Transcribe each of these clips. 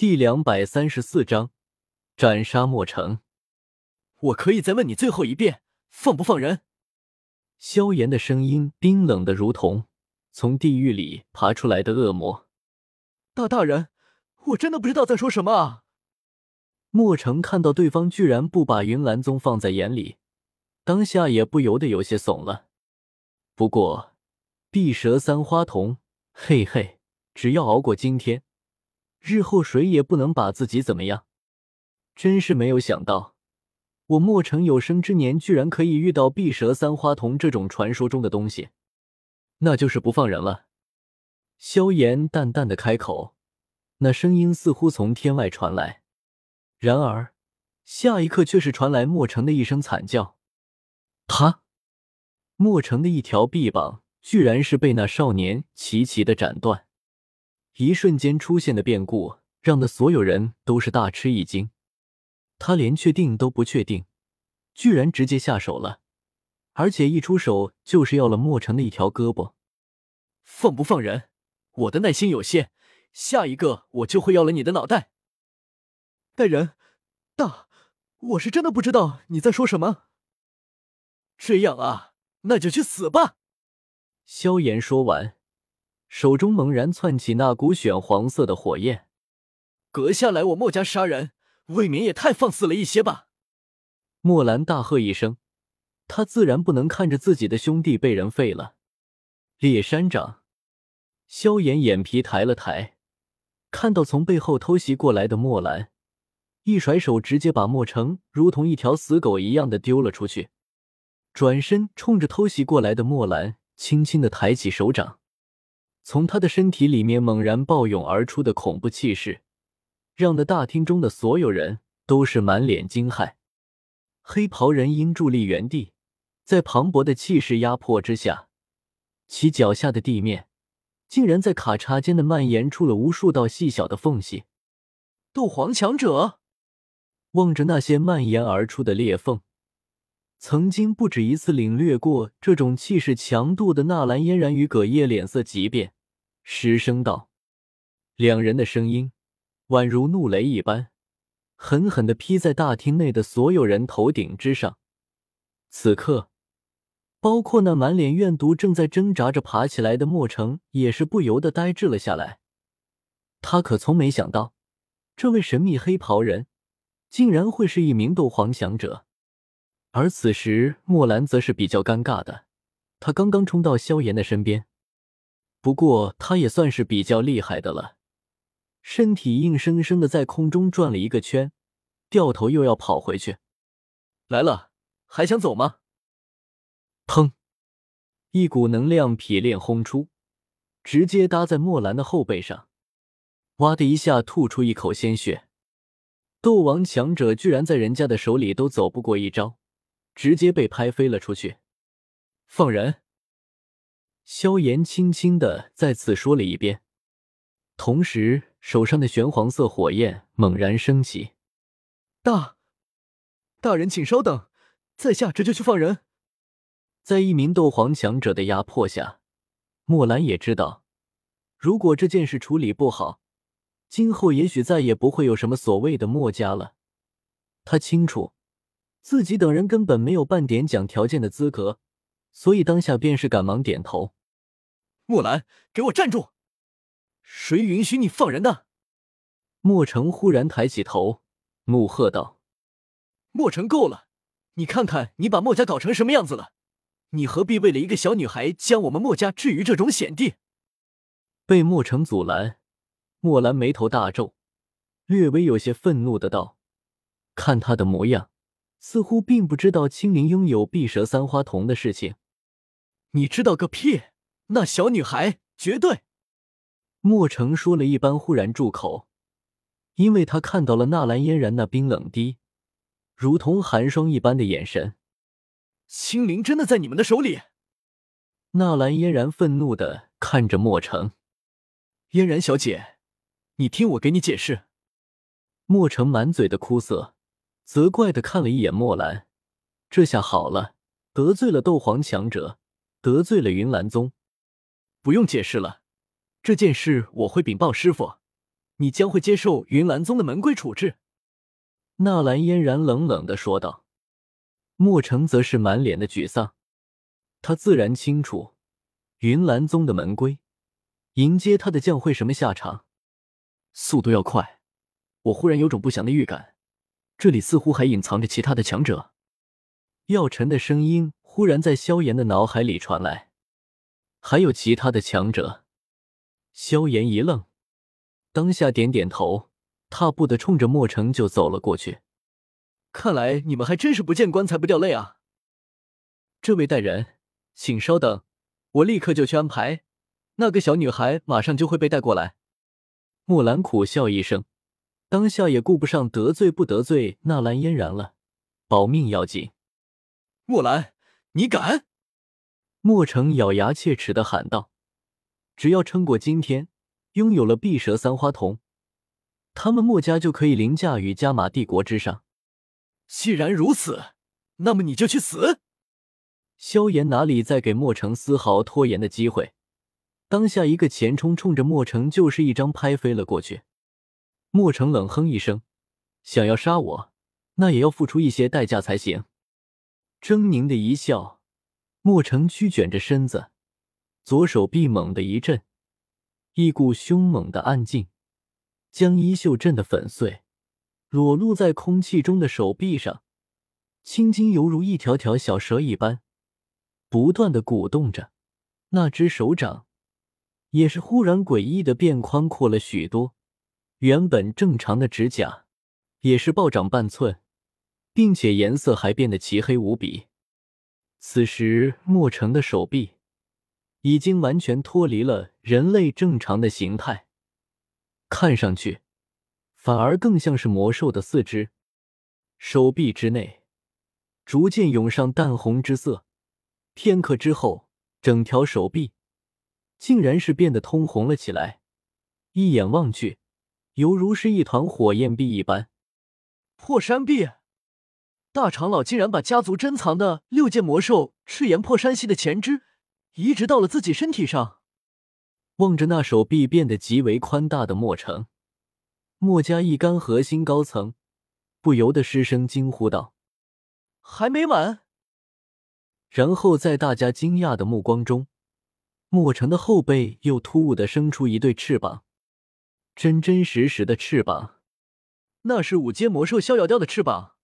第两百三十四章斩杀莫城。我可以再问你最后一遍，放不放人？萧炎的声音冰冷的如同从地狱里爬出来的恶魔。大大人，我真的不知道在说什么啊！莫城看到对方居然不把云岚宗放在眼里，当下也不由得有些怂了。不过，碧蛇三花瞳，嘿嘿，只要熬过今天，日后谁也不能把自己怎么样。真是没有想到，我莫城有生之年居然可以遇到碧蛇三花瞳这种传说中的东西，那就是不放人了。萧炎淡淡的开口，那声音似乎从天外传来。然而，下一刻却是传来莫城的一声惨叫。他，莫城的一条臂膀居然是被那少年齐齐的斩断。一瞬间出现的变故，让的所有人都是大吃一惊。他连确定都不确定，居然直接下手了，而且一出手就是要了莫城的一条胳膊。放不放人？我的耐心有限，下一个我就会要了你的脑袋。带人，大，我是真的不知道你在说什么。这样啊，那就去死吧！萧炎说完，手中猛然窜起那股血黄色的火焰。阁下来我墨家杀人，未免也太放肆了一些吧！墨兰大喝一声，他自然不能看着自己的兄弟被人废了。猎山掌，萧炎眼皮抬了抬，看到从背后偷袭过来的墨兰。一甩手，直接把莫成如同一条死狗一样的丢了出去，转身冲着偷袭过来的墨兰，轻轻的抬起手掌。从他的身体里面猛然暴涌而出的恐怖气势，让的大厅中的所有人都是满脸惊骇。黑袍人因伫立原地，在磅礴的气势压迫之下，其脚下的地面竟然在咔嚓间的蔓延出了无数道细小的缝隙。斗皇强者。望着那些蔓延而出的裂缝，曾经不止一次领略过这种气势强度的纳兰嫣然与葛叶脸色急变，失声道：“两人的声音宛如怒雷一般，狠狠的劈在大厅内的所有人头顶之上。”此刻，包括那满脸怨毒、正在挣扎着爬起来的莫城，也是不由得呆滞了下来。他可从没想到，这位神秘黑袍人。竟然会是一名斗皇强者，而此时莫兰则是比较尴尬的。他刚刚冲到萧炎的身边，不过他也算是比较厉害的了，身体硬生生的在空中转了一个圈，掉头又要跑回去。来了，还想走吗？砰！一股能量劈链轰出，直接搭在莫兰的后背上，哇的一下吐出一口鲜血。斗王强者居然在人家的手里都走不过一招，直接被拍飞了出去。放人！萧炎轻轻的再次说了一遍，同时手上的玄黄色火焰猛然升起。大大人，请稍等，在下这就去放人。在一名斗皇强者的压迫下，莫兰也知道，如果这件事处理不好。今后也许再也不会有什么所谓的墨家了。他清楚自己等人根本没有半点讲条件的资格，所以当下便是赶忙点头。莫兰，给我站住！谁允许你放人的？莫成忽然抬起头，怒喝道：“莫成，够了！你看看你把墨家搞成什么样子了！你何必为了一个小女孩将我们墨家置于这种险地？”被莫成阻拦。莫兰眉头大皱，略微有些愤怒的道：“看他的模样，似乎并不知道青灵拥有碧蛇三花瞳的事情。你知道个屁！那小女孩绝对……”莫成说了一般，忽然住口，因为他看到了纳兰嫣然那冰冷的，如同寒霜一般的眼神。青灵真的在你们的手里？纳兰嫣然愤怒的看着莫成，嫣然小姐。你听我给你解释。莫成满嘴的哭涩，责怪的看了一眼莫兰，这下好了，得罪了斗皇强者，得罪了云岚宗，不用解释了，这件事我会禀报师傅，你将会接受云岚宗的门规处置。”纳兰嫣然冷冷的说道。莫成则是满脸的沮丧，他自然清楚云岚宗的门规，迎接他的将会什么下场。速度要快！我忽然有种不祥的预感，这里似乎还隐藏着其他的强者。药尘的声音忽然在萧炎的脑海里传来：“还有其他的强者？”萧炎一愣，当下点点头，踏步的冲着莫城就走了过去。看来你们还真是不见棺材不掉泪啊！这位大人，请稍等，我立刻就去安排。那个小女孩马上就会被带过来。木兰苦笑一声，当下也顾不上得罪不得罪纳兰嫣然了，保命要紧。墨兰，你敢！莫成咬牙切齿的喊道：“只要撑过今天，拥有了碧蛇三花瞳，他们墨家就可以凌驾于加玛帝国之上。”既然如此，那么你就去死！萧炎哪里再给莫成丝毫拖延的机会，当下一个前冲，冲着莫成就是一张拍飞了过去。莫成冷哼一声，想要杀我，那也要付出一些代价才行。狰狞的一笑，莫成曲卷着身子，左手臂猛地一震，一股凶猛的暗劲将衣袖震得粉碎。裸露在空气中的手臂上，青筋犹如一条条小蛇一般，不断的鼓动着。那只手掌也是忽然诡异的变宽阔了许多，原本正常的指甲也是暴涨半寸，并且颜色还变得漆黑无比。此时，莫城的手臂已经完全脱离了人类正常的形态，看上去。反而更像是魔兽的四肢，手臂之内逐渐涌上淡红之色，片刻之后，整条手臂竟然是变得通红了起来，一眼望去，犹如是一团火焰壁一般。破山壁，大长老竟然把家族珍藏的六件魔兽赤炎破山系的前肢移植到了自己身体上。望着那手臂变得极为宽大的莫城。墨家一干核心高层不由得失声惊呼道：“还没完！”然后在大家惊讶的目光中，墨城的后背又突兀的生出一对翅膀，真真实实的翅膀，那是五阶魔兽逍遥雕的翅膀！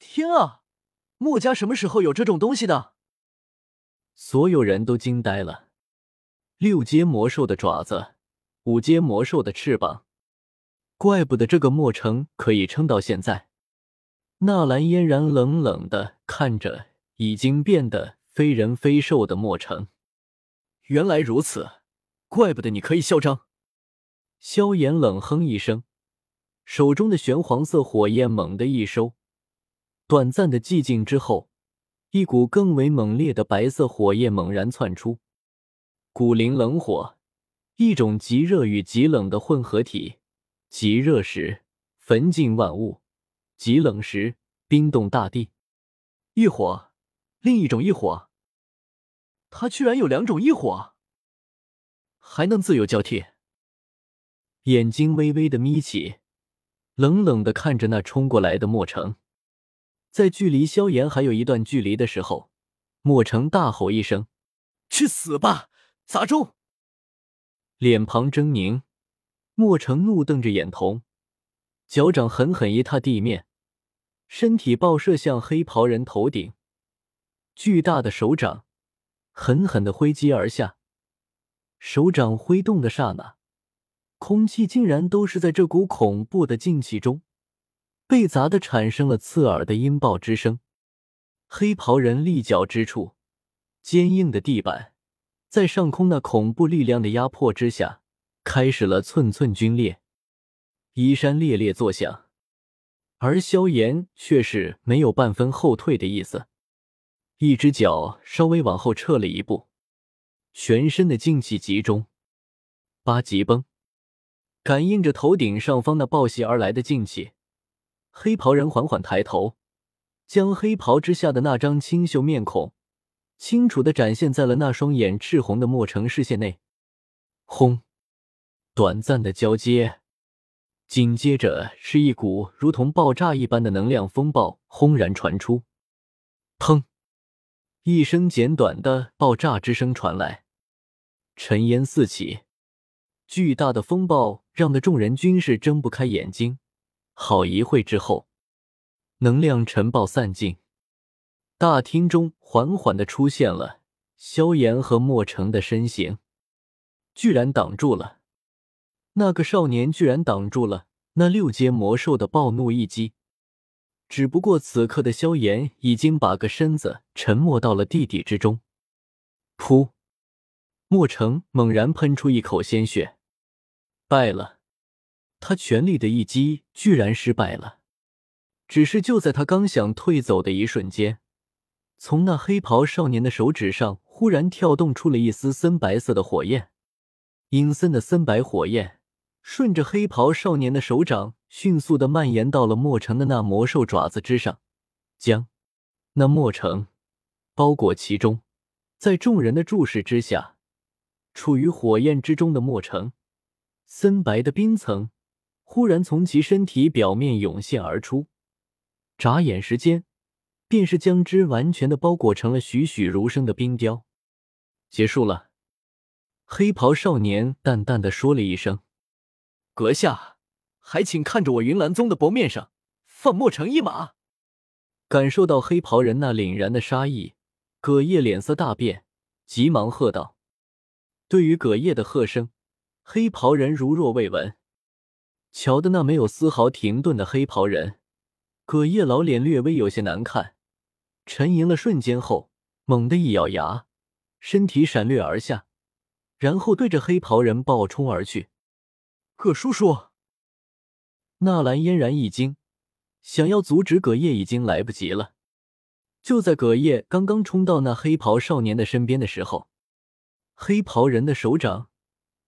天啊，墨家什么时候有这种东西的？所有人都惊呆了，六阶魔兽的爪子，五阶魔兽的翅膀。怪不得这个墨城可以撑到现在。纳兰嫣然冷冷的看着已经变得非人非兽的墨城，原来如此，怪不得你可以嚣张。萧炎冷哼一声，手中的玄黄色火焰猛地一收，短暂的寂静之后，一股更为猛烈的白色火焰猛然窜出。古灵冷火，一种极热与极冷的混合体。极热时焚尽万物，极冷时冰冻大地。异火，另一种异火。他居然有两种异火，还能自由交替。眼睛微微的眯起，冷冷的看着那冲过来的莫城。在距离萧炎还有一段距离的时候，莫城大吼一声：“去死吧，杂种！”脸庞狰狞。莫城怒瞪着眼瞳，脚掌狠狠一踏地面，身体爆射向黑袍人头顶，巨大的手掌狠狠的挥击而下。手掌挥动的刹那，空气竟然都是在这股恐怖的劲气中被砸的，产生了刺耳的音爆之声。黑袍人立脚之处，坚硬的地板在上空那恐怖力量的压迫之下。开始了寸寸皲裂，衣衫猎猎作响，而萧炎却是没有半分后退的意思，一只脚稍微往后撤了一步，全身的劲气集中，八级崩，感应着头顶上方那暴袭而来的劲气，黑袍人缓缓抬头，将黑袍之下的那张清秀面孔清楚的展现在了那双眼赤红的墨城视线内，轰！短暂的交接，紧接着是一股如同爆炸一般的能量风暴轰然传出。砰！一声简短的爆炸之声传来，尘烟四起，巨大的风暴让的众人均是睁不开眼睛。好一会之后，能量尘暴散尽，大厅中缓缓的出现了萧炎和莫城的身形，居然挡住了那个少年，居然挡住了那六阶魔兽的暴怒一击。只不过此刻的萧炎已经把个身子沉没到了地底之中。噗！莫城猛然喷出一口鲜血，败了。他全力的一击居然失败了。只是就在他刚想退走的一瞬间，从那黑袍少年的手指上忽然跳动出了一丝森白色的火焰，阴森的森白火焰顺着黑袍少年的手掌。迅速的蔓延到了墨城的那魔兽爪子之上，将那墨城包裹其中。在众人的注视之下，处于火焰之中的墨城，森白的冰层忽然从其身体表面涌现而出，眨眼时间，便是将之完全的包裹成了栩栩如生的冰雕。结束了，黑袍少年淡淡的说了一声：“阁下。”还请看着我云岚宗的薄面上放莫城一马。感受到黑袍人那凛然的杀意，葛叶脸色大变，急忙喝道：“对于葛叶的喝声，黑袍人如若未闻。瞧的那没有丝毫停顿的黑袍人，葛叶老脸略微有些难看，沉吟了瞬间后，猛地一咬牙，身体闪掠而下，然后对着黑袍人暴冲而去。葛叔叔。”纳兰嫣然一惊，想要阻止葛叶已经来不及了。就在葛叶刚刚冲到那黑袍少年的身边的时候，黑袍人的手掌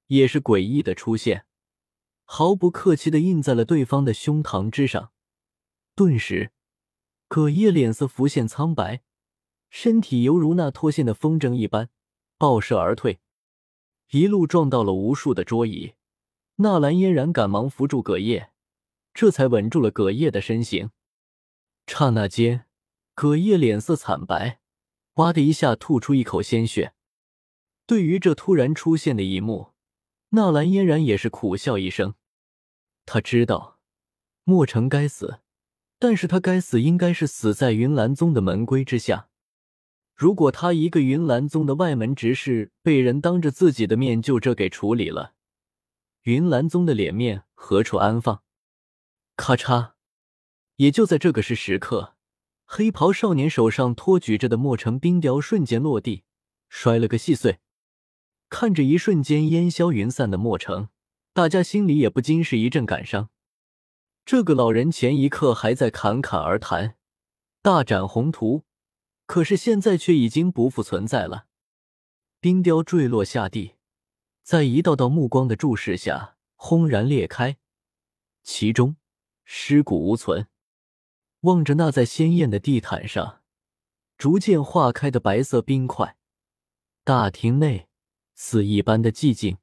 也是诡异的出现，毫不客气的印在了对方的胸膛之上。顿时，葛叶脸色浮现苍白，身体犹如那脱线的风筝一般爆射而退，一路撞到了无数的桌椅。纳兰嫣然赶忙扶住葛叶。这才稳住了葛叶的身形。刹那间，葛叶脸色惨白，哇的一下吐出一口鲜血。对于这突然出现的一幕，纳兰嫣然也是苦笑一声。他知道莫城该死，但是他该死应该是死在云岚宗的门规之下。如果他一个云岚宗的外门执事被人当着自己的面就这给处理了，云岚宗的脸面何处安放？咔嚓！也就在这个时时刻，黑袍少年手上托举着的墨城冰雕瞬间落地，摔了个细碎。看着一瞬间烟消云散的墨城，大家心里也不禁是一阵感伤。这个老人前一刻还在侃侃而谈，大展宏图，可是现在却已经不复存在了。冰雕坠落下地，在一道道目光的注视下，轰然裂开，其中。尸骨无存，望着那在鲜艳的地毯上逐渐化开的白色冰块，大厅内死一般的寂静。